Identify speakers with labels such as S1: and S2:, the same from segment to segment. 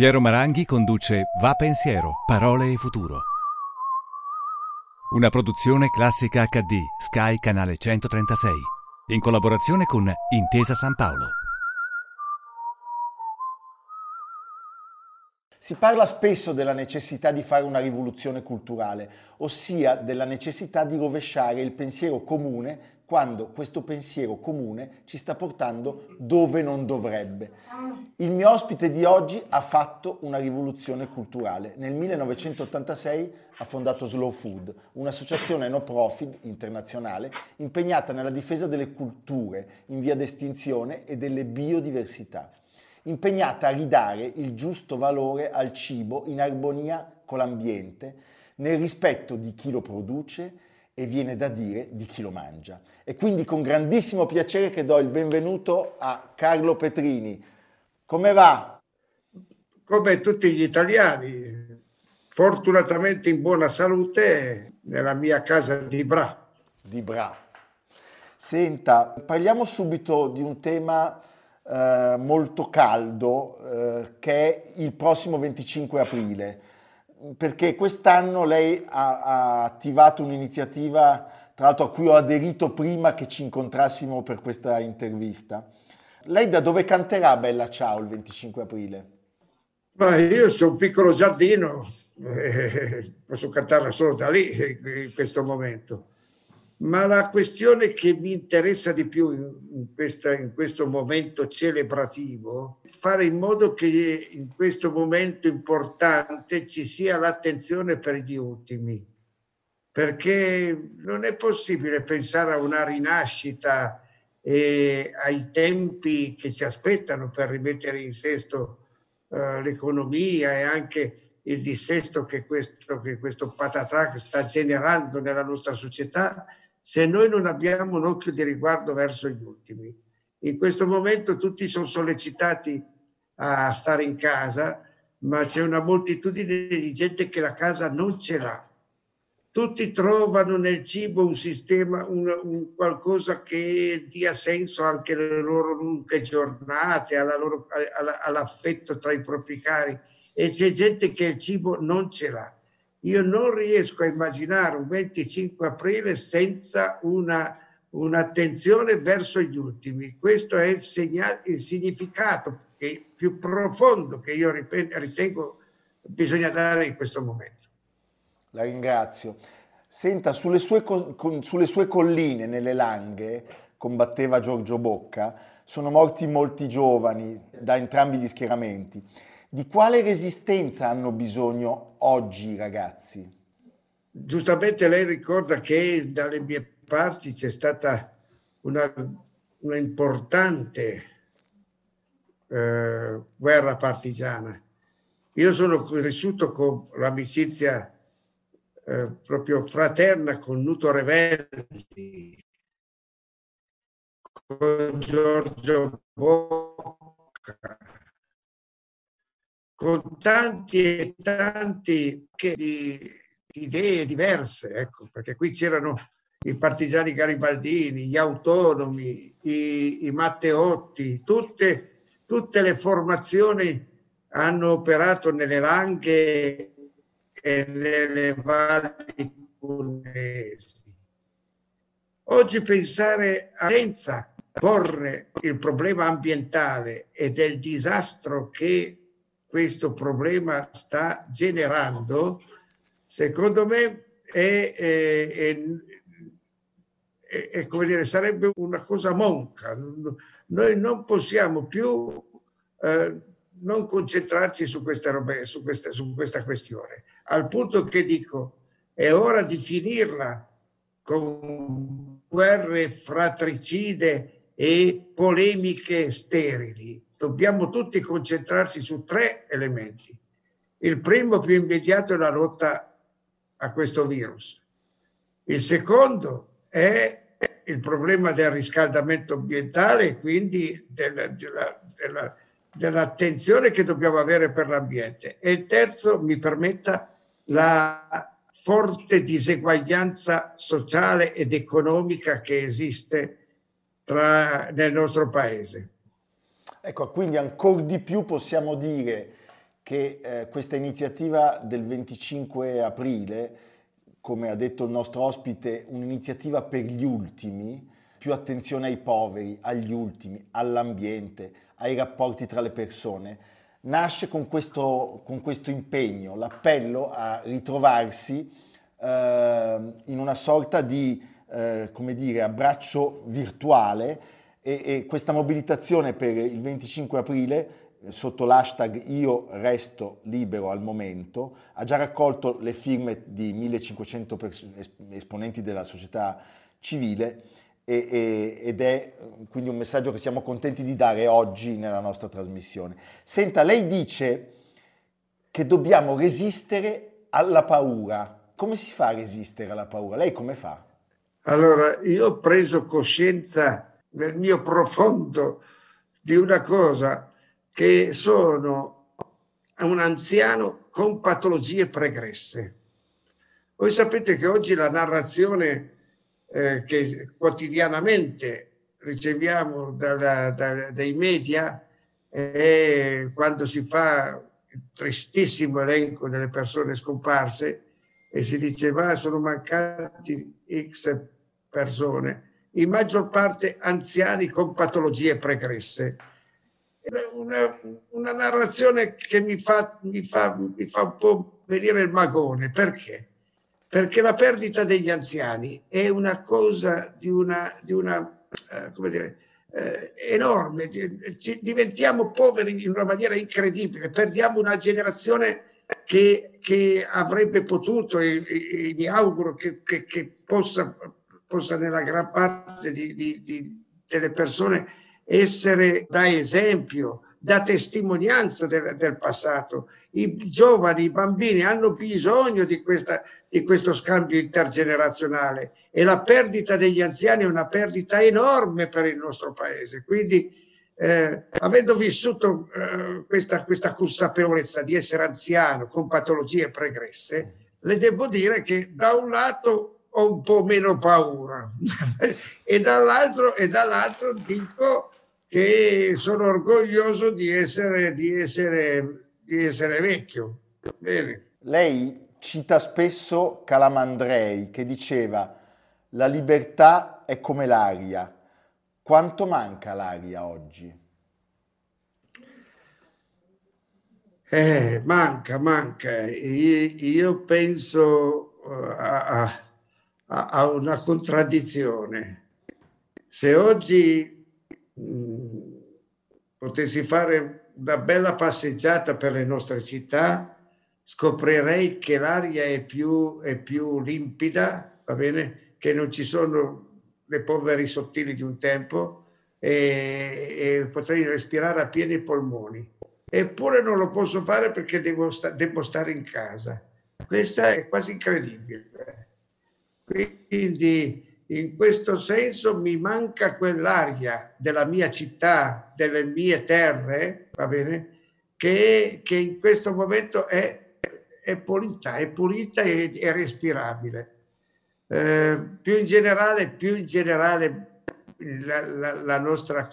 S1: Piero Maranghi conduce Va Pensiero, Parole e Futuro. Una produzione classica HD, Sky Canale 136, in collaborazione con Intesa San Paolo.
S2: Si parla spesso della necessità di fare una rivoluzione culturale, ossia della necessità di rovesciare il pensiero comune quando questo pensiero comune ci sta portando dove non dovrebbe. Il mio ospite di oggi ha fatto una rivoluzione culturale. Nel 1986 ha fondato Slow Food, un'associazione no profit internazionale impegnata nella difesa delle culture in via d'estinzione e delle biodiversità, impegnata a ridare il giusto valore al cibo in armonia con l'ambiente, nel rispetto di chi lo produce e viene da dire di chi lo mangia. E quindi con grandissimo piacere che do il benvenuto a Carlo Petrini. Come va?
S3: Come tutti gli italiani, fortunatamente in buona salute nella mia casa di Bra.
S2: Di Bra. Senta, parliamo subito di un tema eh, molto caldo eh, che è il prossimo 25 aprile perché quest'anno lei ha, ha attivato un'iniziativa, tra l'altro a cui ho aderito prima che ci incontrassimo per questa intervista. Lei da dove canterà Bella Ciao il 25 aprile?
S3: Ma io ho un piccolo giardino, eh, posso cantarla solo da lì in questo momento. Ma la questione che mi interessa di più in, questa, in, questo momento celebrativo è fare in modo che in questo momento importante ci sia l'attenzione per gli ultimi, perché non è possibile pensare a una rinascita e ai tempi che ci aspettano per rimettere in sesto uh, l'economia e anche il dissesto che questo, che questo patatrac sta generando nella nostra società se noi non abbiamo un occhio di riguardo verso gli ultimi. In questo momento tutti sono sollecitati a stare in casa, ma c'è una moltitudine di gente che la casa non ce l'ha. Tutti trovano nel cibo un sistema, un, un qualcosa che dia senso anche alle loro lunghe giornate, alla loro, alla, all'affetto tra i propri cari. E c'è gente che il cibo non ce l'ha. Io non riesco a immaginare un 25 aprile senza una, un'attenzione verso gli ultimi. Questo è il, segnale, il significato che, più profondo che io ritengo bisogna dare in questo momento.
S2: La ringrazio. Senta, sulle sue, sulle sue colline, nelle Langhe, combatteva Giorgio Bocca, sono morti molti giovani da entrambi gli schieramenti. Di quale resistenza hanno bisogno oggi i ragazzi?
S3: Giustamente lei ricorda che dalle mie parti c'è stata una, una importante eh, guerra partigiana. Io sono cresciuto con l'amicizia eh, proprio fraterna con Nuto Revelli, con Giorgio Bocca, con tanti e tanti di, di idee diverse, ecco, perché qui c'erano i partigiani garibaldini, gli autonomi, i, i Matteotti, tutte, tutte le formazioni hanno operato nelle Langhe e nelle valli cunesi. Oggi pensare a senza porre il problema ambientale e del disastro che questo problema sta generando, secondo me è, è, è, è, come dire, sarebbe una cosa monca. Noi non possiamo più eh, non concentrarci su, queste robe, su, questa, su questa questione, al punto che dico è ora di finirla con guerre fratricide e polemiche sterili dobbiamo tutti concentrarsi su tre elementi. Il primo più immediato è la lotta a questo virus. Il secondo è il problema del riscaldamento ambientale e quindi della, della, della, dell'attenzione che dobbiamo avere per l'ambiente. E il terzo, mi permetta, la forte diseguaglianza sociale ed economica che esiste tra, nel nostro paese.
S2: Ecco, quindi ancora di più possiamo dire che eh, questa iniziativa del 25 aprile, come ha detto il nostro ospite, un'iniziativa per gli ultimi, più attenzione ai poveri, agli ultimi, all'ambiente, ai rapporti tra le persone, nasce con questo, con questo impegno, l'appello a ritrovarsi eh, in una sorta di eh, come dire, abbraccio virtuale e, e questa mobilitazione per il 25 aprile sotto l'hashtag Io resto libero al momento, ha già raccolto le firme di 1500 pers- esponenti della società civile e, e, ed è quindi un messaggio che siamo contenti di dare oggi nella nostra trasmissione. Senta, lei dice che dobbiamo resistere alla paura. Come si fa a resistere alla paura? Lei come fa?
S3: Allora, io ho preso coscienza nel mio profondo di una cosa che sono un anziano con patologie pregresse. Voi sapete che oggi la narrazione eh, che quotidianamente riceviamo dalla, da, dai media è quando si fa il tristissimo elenco delle persone scomparse e si dice ma sono mancati X persone, in maggior parte anziani con patologie pregresse una, una narrazione che mi fa, mi, fa, mi fa un po' venire il magone. Perché? Perché la perdita degli anziani è una cosa di una, di una eh, come dire, eh, enorme. Ci, diventiamo poveri in una maniera incredibile, perdiamo una generazione che, che avrebbe potuto e, e, mi auguro che, che, che possa, possa, nella gran parte di, di, di, delle persone essere da esempio, da testimonianza del, del, passato. I giovani, i bambini hanno bisogno di, questa, di questo scambio intergenerazionale e la perdita degli anziani è una perdita enorme per il nostro paese. Quindi, eh, avendo vissuto eh, questa, questa consapevolezza di essere anziano con patologie pregresse, le devo dire che da un lato ho un po' meno paura e dall'altro, e dall'altro dico che sono orgoglioso di essere, di essere, di essere vecchio. Bene.
S2: Lei cita spesso Calamandrei che diceva la libertà è come l'aria. Quanto manca l'aria oggi?
S3: Eh, manca, manca. Io, penso eh, a, a, a una contraddizione. Se oggi potessi fare una bella passeggiata per le nostre città, scoprirei che l'aria è più, è più limpida, va bene? Che non ci sono le polveri sottili di un tempo e, e potrei respirare a pieni polmoni. Eppure non lo posso fare perché devo, sta, devo stare in casa. Questa è quasi incredibile. Quindi in questo senso mi manca quell'aria della mia città, delle mie terre, va bene, che, che in questo momento è, è, pulita, è pulita e, e respirabile. Eh, più in generale, più in generale la, la, la, nostra,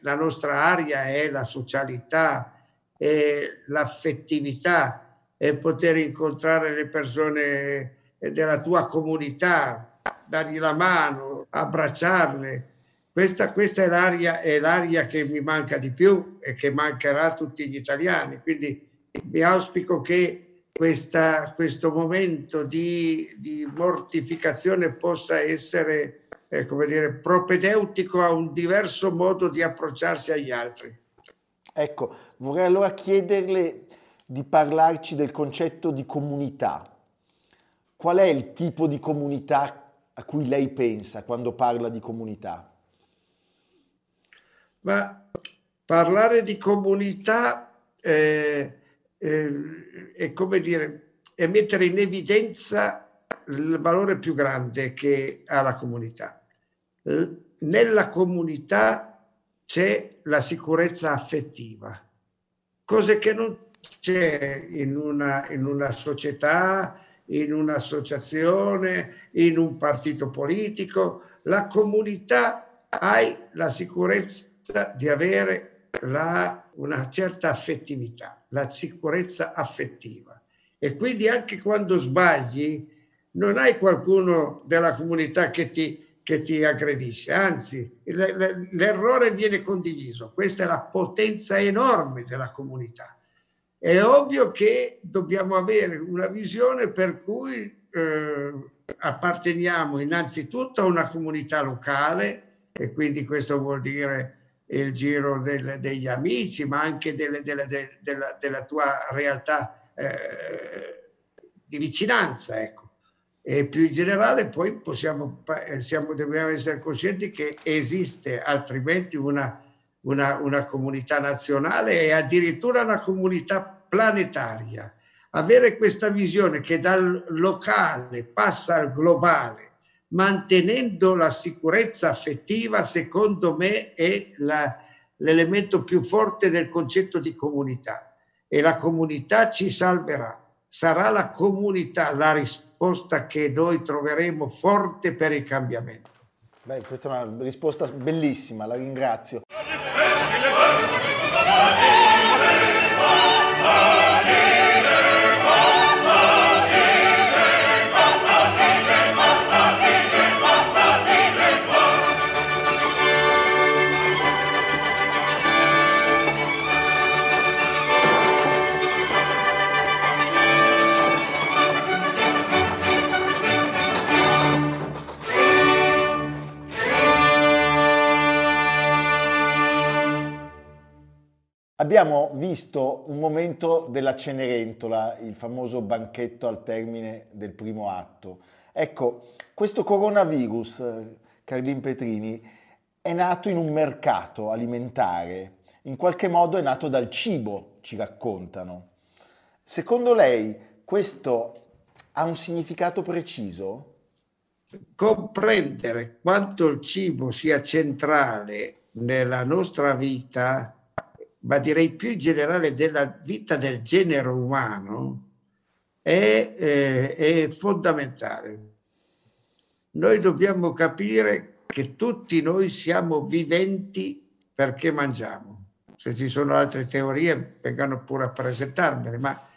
S3: la nostra aria è la socialità, è l'affettività, è poter incontrare le persone della tua comunità, dargli la mano, abbracciarle. Questa, questa è, l'aria, è l'aria che mi manca di più e che mancherà a tutti gli italiani. Quindi mi auspico che questa, questo momento di, di, mortificazione possa essere, eh, come dire, propedeutico a un diverso modo di approcciarsi agli altri.
S2: Ecco, vorrei allora chiederle di parlarci del concetto di comunità. Qual è il tipo di comunità a cui lei pensa quando parla di comunità?
S3: Ma parlare di comunità è, è, è come dire, è mettere in evidenza il valore più grande che ha la comunità. Nella comunità c'è la sicurezza affettiva, cose che non c'è in una, in una società in un'associazione, in un partito politico, la comunità hai la sicurezza di avere la, una certa affettività, la sicurezza affettiva. E quindi anche quando sbagli non hai qualcuno della comunità che ti, che ti aggredisce, anzi l'errore viene condiviso. Questa è la potenza enorme della comunità. È ovvio che dobbiamo avere una visione per cui eh, apparteniamo innanzitutto a una comunità locale e quindi questo vuol dire il giro del, degli amici, ma anche delle, delle, della, della, tua realtà eh, di vicinanza. Ecco. E più in generale poi possiamo, siamo, dobbiamo essere coscienti che esiste altrimenti una, una, una comunità nazionale e addirittura una comunità planetaria. Avere questa visione che dal locale passa al globale mantenendo la sicurezza affettiva, secondo me, è la, l'elemento più forte del concetto di comunità. E la comunità ci salverà. Sarà la comunità la risposta che noi troveremo forte per il cambiamento.
S2: Beh, questa è una risposta bellissima, la ringrazio. Abbiamo visto un momento della Cenerentola, il famoso banchetto al termine del primo atto. Ecco, questo coronavirus, Carlin Petrini, è nato in un mercato alimentare, in qualche modo è nato dal cibo, ci raccontano. Secondo lei questo ha un significato preciso?
S3: Comprendere quanto il cibo sia centrale nella nostra vita ma direi più in generale della vita del genere umano, è, eh, è fondamentale. Noi dobbiamo capire che tutti noi siamo viventi perché mangiamo. Se ci sono altre teorie, vengano pure a presentarmele, ma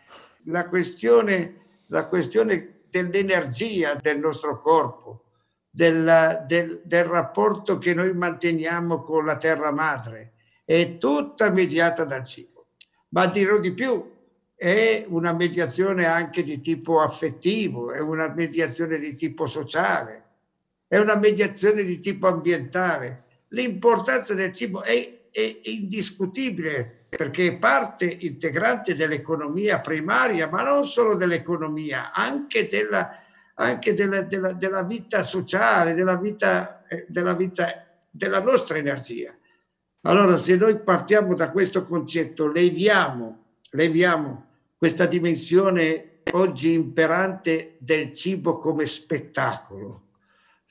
S3: la questione, la questione dell'energia del nostro corpo, del, del, del rapporto che noi manteniamo con la terra madre, è tutta mediata dal cibo. Ma dirò di più, è una mediazione anche di tipo affettivo, è una mediazione di tipo sociale, è una mediazione di tipo ambientale. L'importanza del cibo è, è indiscutibile perché è parte integrante dell'economia primaria, ma non solo dell'economia, anche della, anche della, della, della vita sociale, della vita, eh, della vita della nostra energia. Allora, se noi partiamo da questo concetto, leviamo, leviamo questa dimensione oggi imperante del cibo come spettacolo.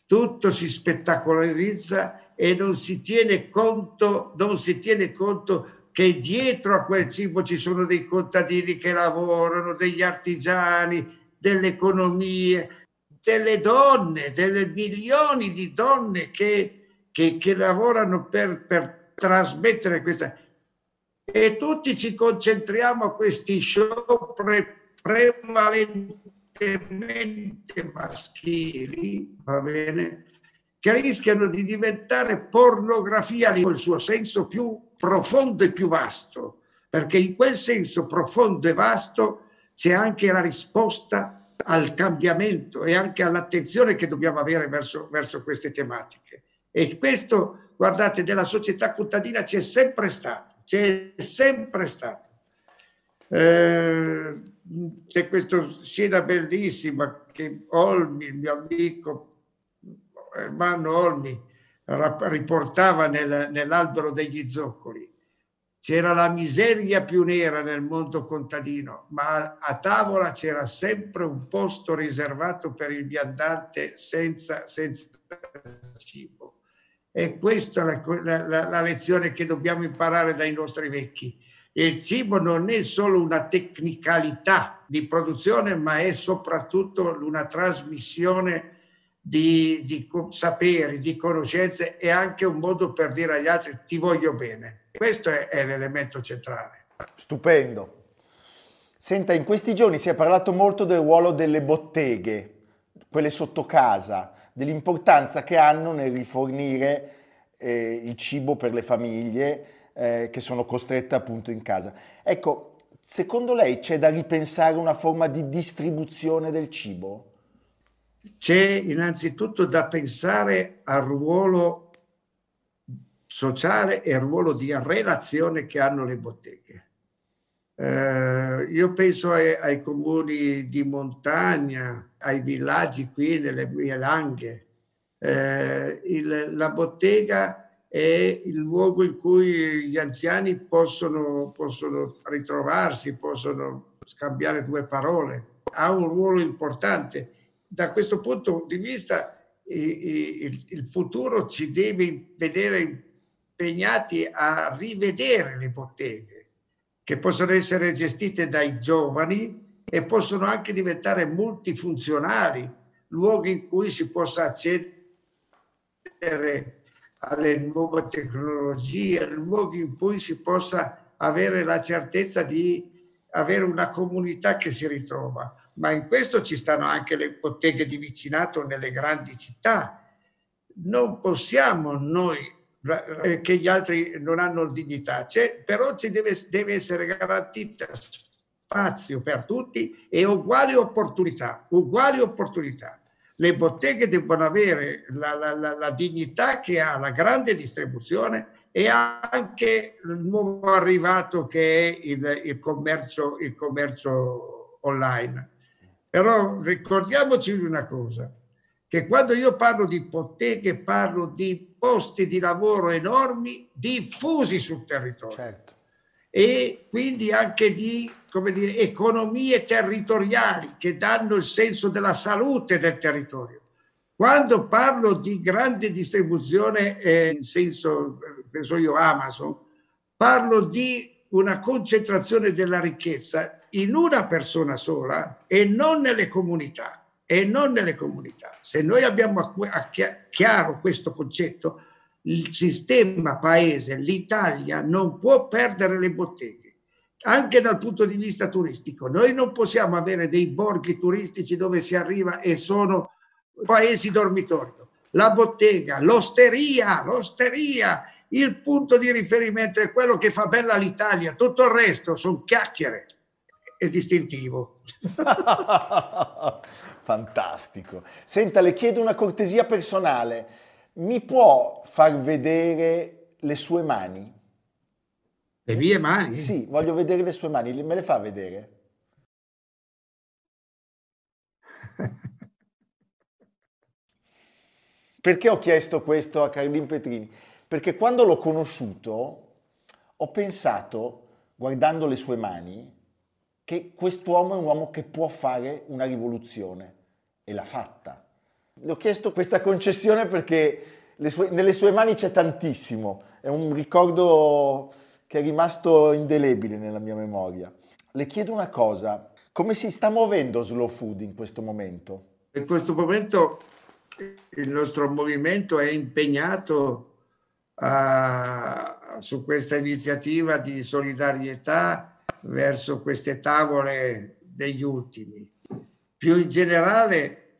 S3: Tutto si spettacolarizza e non si tiene conto, non si tiene conto che dietro a quel cibo ci sono dei contadini che lavorano, degli artigiani, delle economie, delle donne, delle milioni di donne che, che, che lavorano per, per trasmettere questa. E tutti ci concentriamo a questi show pre- prevalentemente maschili, va bene, che rischiano di diventare pornografia nel suo senso più profondo e più vasto, perché in quel senso profondo e vasto c'è anche la risposta al cambiamento e anche all'attenzione che dobbiamo avere verso, verso queste tematiche. E questo guardate, della società contadina c'è sempre stato, c'è sempre stato. Eh, c'è questa scena bellissima che Olmi, il mio amico Ermanno Olmi, riportava nel, nell'albero degli zoccoli. C'era la miseria più nera nel mondo contadino, ma a tavola c'era sempre un posto riservato per il viandante senza, senza. E questa è la, la, la lezione che dobbiamo imparare dai nostri vecchi. Il cibo non è solo una tecnicalità di produzione, ma è soprattutto una trasmissione di, di saperi, di conoscenze e anche un modo per dire agli altri ti voglio bene. Questo è, è l'elemento centrale.
S2: Stupendo. Senta, in questi giorni si è parlato molto del ruolo delle botteghe, quelle sotto casa, dell'importanza che hanno nel rifornire eh, il cibo per le famiglie eh, che sono costrette appunto in casa. Ecco, secondo lei c'è da ripensare una forma di distribuzione del cibo?
S3: C'è innanzitutto da pensare al ruolo sociale e al ruolo di relazione che hanno le botteghe. Eh, io penso ai, ai, comuni di montagna, ai villaggi qui nelle mie langhe. Eh, il, la bottega è il luogo in cui gli anziani possono, possono ritrovarsi, possono scambiare due parole. Ha un ruolo importante. Da questo punto di vista il, il futuro ci deve vedere impegnati a rivedere le botteghe, che possono essere gestite dai giovani e possono anche diventare multifunzionali, luoghi in cui si possa accedere alle nuove tecnologie, luoghi in cui si possa avere la certezza di avere una comunità che si ritrova. Ma in questo ci stanno anche le botteghe di vicinato nelle grandi città. Non possiamo noi eh, che gli altri non hanno dignità, C'è, però ci deve, deve essere garantita spazio per tutti e uguali opportunità, uguali opportunità le botteghe devono avere la, la, la, la, dignità che ha la grande distribuzione e anche il nuovo arrivato che è il, il, commercio, il commercio online. Però ricordiamoci di una cosa, che quando io parlo di botteghe parlo di posti di lavoro enormi diffusi sul territorio. Certo. E quindi anche di dire, economie territoriali che danno il senso della salute del territorio. Quando parlo di grande distribuzione, eh, in senso, penso io, Amazon, parlo di una concentrazione della ricchezza in una persona sola e non nelle comunità. E non nelle comunità. Se noi abbiamo chiaro questo concetto, il sistema paese, l'Italia, non può perdere le botteghe anche dal punto di vista turistico. Noi non possiamo avere dei borghi turistici dove si arriva e sono paesi dormitorio. La bottega, l'osteria, l'osteria, il punto di riferimento è quello che fa bella l'Italia, tutto il resto sono chiacchiere. È distintivo.
S2: Fantastico. Senta, le chiedo una cortesia personale. Mi può far vedere le sue mani?
S3: Le mie mani?
S2: Sì, voglio vedere le sue mani, me le fa vedere? Perché ho chiesto questo a Carlin Petrini? Perché quando l'ho conosciuto ho pensato, guardando le sue mani, che quest'uomo è un uomo che può fare una rivoluzione e l'ha fatta. Ho chiesto questa concessione perché sue, nelle sue mani c'è tantissimo, è un ricordo che è rimasto indelebile nella mia memoria. Le chiedo una cosa, come si sta muovendo Slow Food in questo momento?
S3: In questo momento il nostro movimento è impegnato uh, su questa iniziativa di solidarietà verso queste tavole degli ultimi. Più in generale,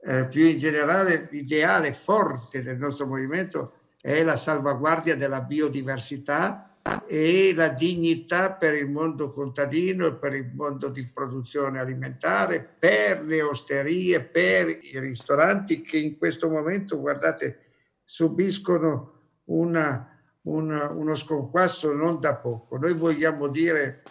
S3: eh, più in generale l'ideale forte del nostro movimento è la salvaguardia della biodiversità e la dignità per il mondo contadino per il mondo di produzione alimentare, per le osterie, per i ristoranti che in questo momento, guardate, subiscono una, una, uno sconquasso non da poco. Noi vogliamo dire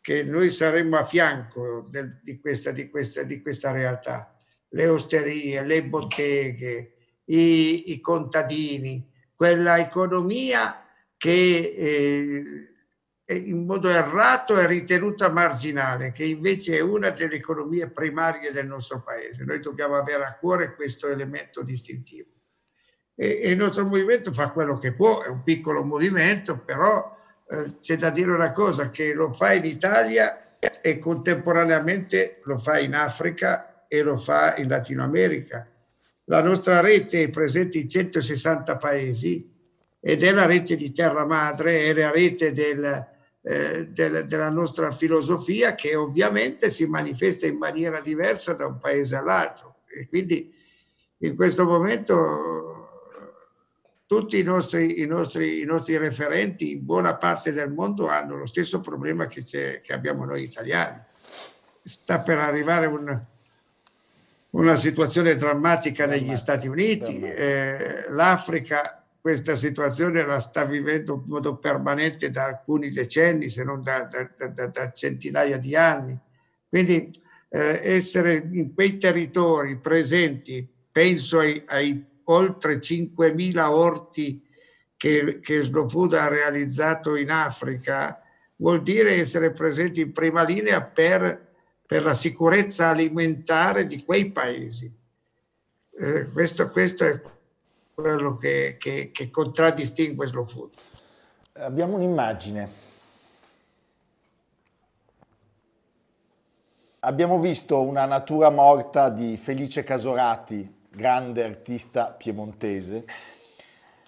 S3: che noi saremmo a fianco del, di, questa, di, questa, di, questa, realtà. Le osterie, le botteghe, i, i contadini, quella economia che eh, in modo errato è ritenuta marginale, che invece è una delle economie primarie del nostro paese. Noi dobbiamo avere a cuore questo elemento distintivo. E, e il nostro movimento fa quello che può, è un piccolo movimento, però eh, c'è da dire una cosa, che lo fa in Italia e contemporaneamente lo fa in Africa e lo fa in Latino America. La nostra rete è presente in 160 paesi ed è la rete di terra madre, è la rete del, eh, del, della nostra filosofia che ovviamente si manifesta in maniera diversa da un paese all'altro. E quindi in questo momento tutti i nostri, i, nostri, i nostri, referenti in buona parte del mondo hanno lo stesso problema che, che abbiamo noi italiani. Sta per arrivare un, una situazione drammatica negli Stati Uniti, eh, l'Africa questa situazione la sta vivendo in modo permanente da alcuni decenni, se non da, da, da, da centinaia di anni. Quindi eh, essere in quei territori presenti, penso ai, ai oltre 5.000 orti che, che Slow Food ha realizzato in Africa, vuol dire essere presenti in prima linea per, per la sicurezza alimentare di quei paesi. Eh, questo, questo è quello che, che, che contraddistingue Slow Food.
S2: Abbiamo un'immagine. Abbiamo visto una natura morta di Felice Casorati, grande artista piemontese.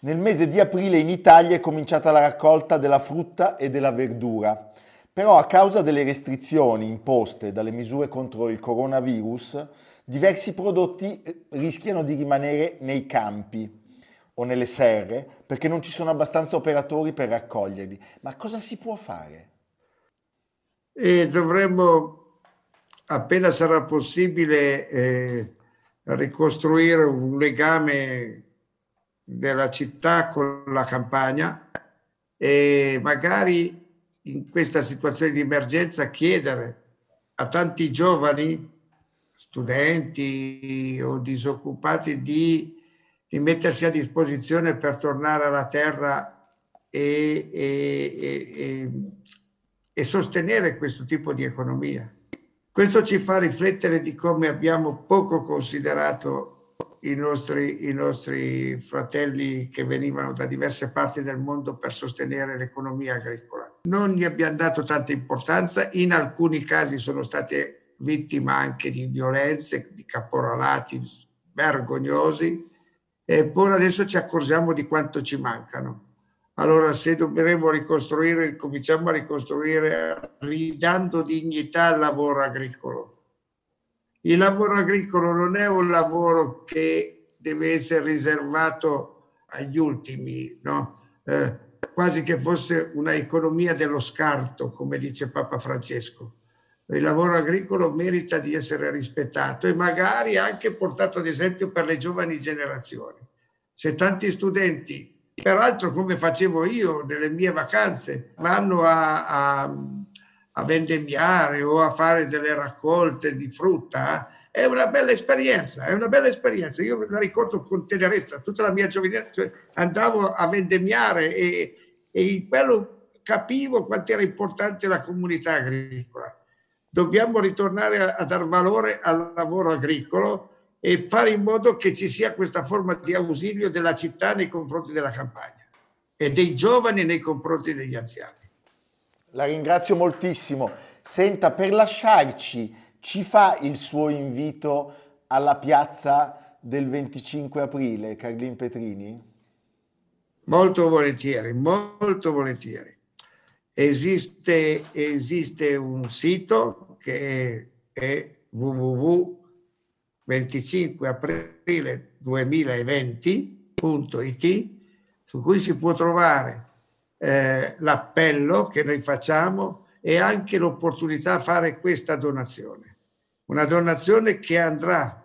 S2: Nel mese di aprile in Italia è cominciata la raccolta della frutta e della verdura, però a causa delle restrizioni imposte dalle misure contro il coronavirus, diversi prodotti rischiano di rimanere nei campi o nelle serre perché non ci sono abbastanza operatori per raccoglierli. Ma cosa si può fare?
S3: E dovremmo, appena sarà possibile, eh, ricostruire un legame della città con la campagna e magari in questa situazione di emergenza chiedere a tanti giovani, studenti o disoccupati di di mettersi a disposizione per tornare alla terra e, e, e, e, sostenere questo tipo di economia. Questo ci fa riflettere di come abbiamo poco considerato i nostri, i nostri fratelli che venivano da diverse parti del mondo per sostenere l'economia agricola. Non gli abbiamo dato tanta importanza, in alcuni casi sono state vittime anche di violenze, di caporalati vergognosi, eppure adesso ci accorgiamo di quanto ci mancano. Allora, se dovremo ricostruire, cominciamo a ricostruire ridando dignità al lavoro agricolo. Il lavoro agricolo non è un lavoro che deve essere riservato agli ultimi, no? eh, quasi che fosse una economia dello scarto, come dice Papa Francesco il lavoro agricolo merita di essere rispettato e magari anche portato ad esempio per le giovani generazioni. Se tanti studenti, peraltro come facevo io nelle mie vacanze, vanno a, a, a vendemmiare o a fare delle raccolte di frutta, è una bella esperienza, è una bella esperienza. Io la ricordo con tenerezza, tutta la mia giovinezza, cioè andavo a vendemmiare e, e in quello capivo quanto era importante la comunità agricola dobbiamo ritornare a, a dar valore al lavoro agricolo e fare in modo che ci sia questa forma di ausilio della città nei confronti della campagna e dei giovani nei confronti degli anziani.
S2: La ringrazio moltissimo. Senta, per lasciarci, ci fa il suo invito alla piazza del 25 aprile, Carlin Petrini?
S3: Molto volentieri, molto volentieri. Esiste, esiste un sito che è www.25aprile2020.it su cui si può trovare eh, l'appello che noi facciamo e anche l'opportunità di fare questa donazione. Una donazione che andrà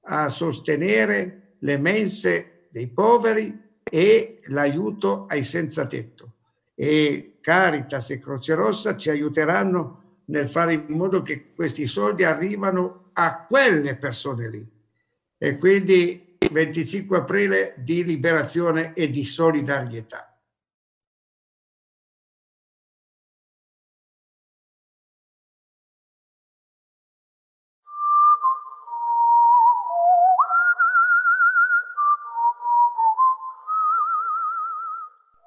S3: a sostenere le mense dei poveri e l'aiuto ai senza tetto. E Caritas e Croce Rossa ci aiuteranno nel fare in modo che questi soldi arrivano a quelle persone lì. E quindi 25 aprile di liberazione e di solidarietà.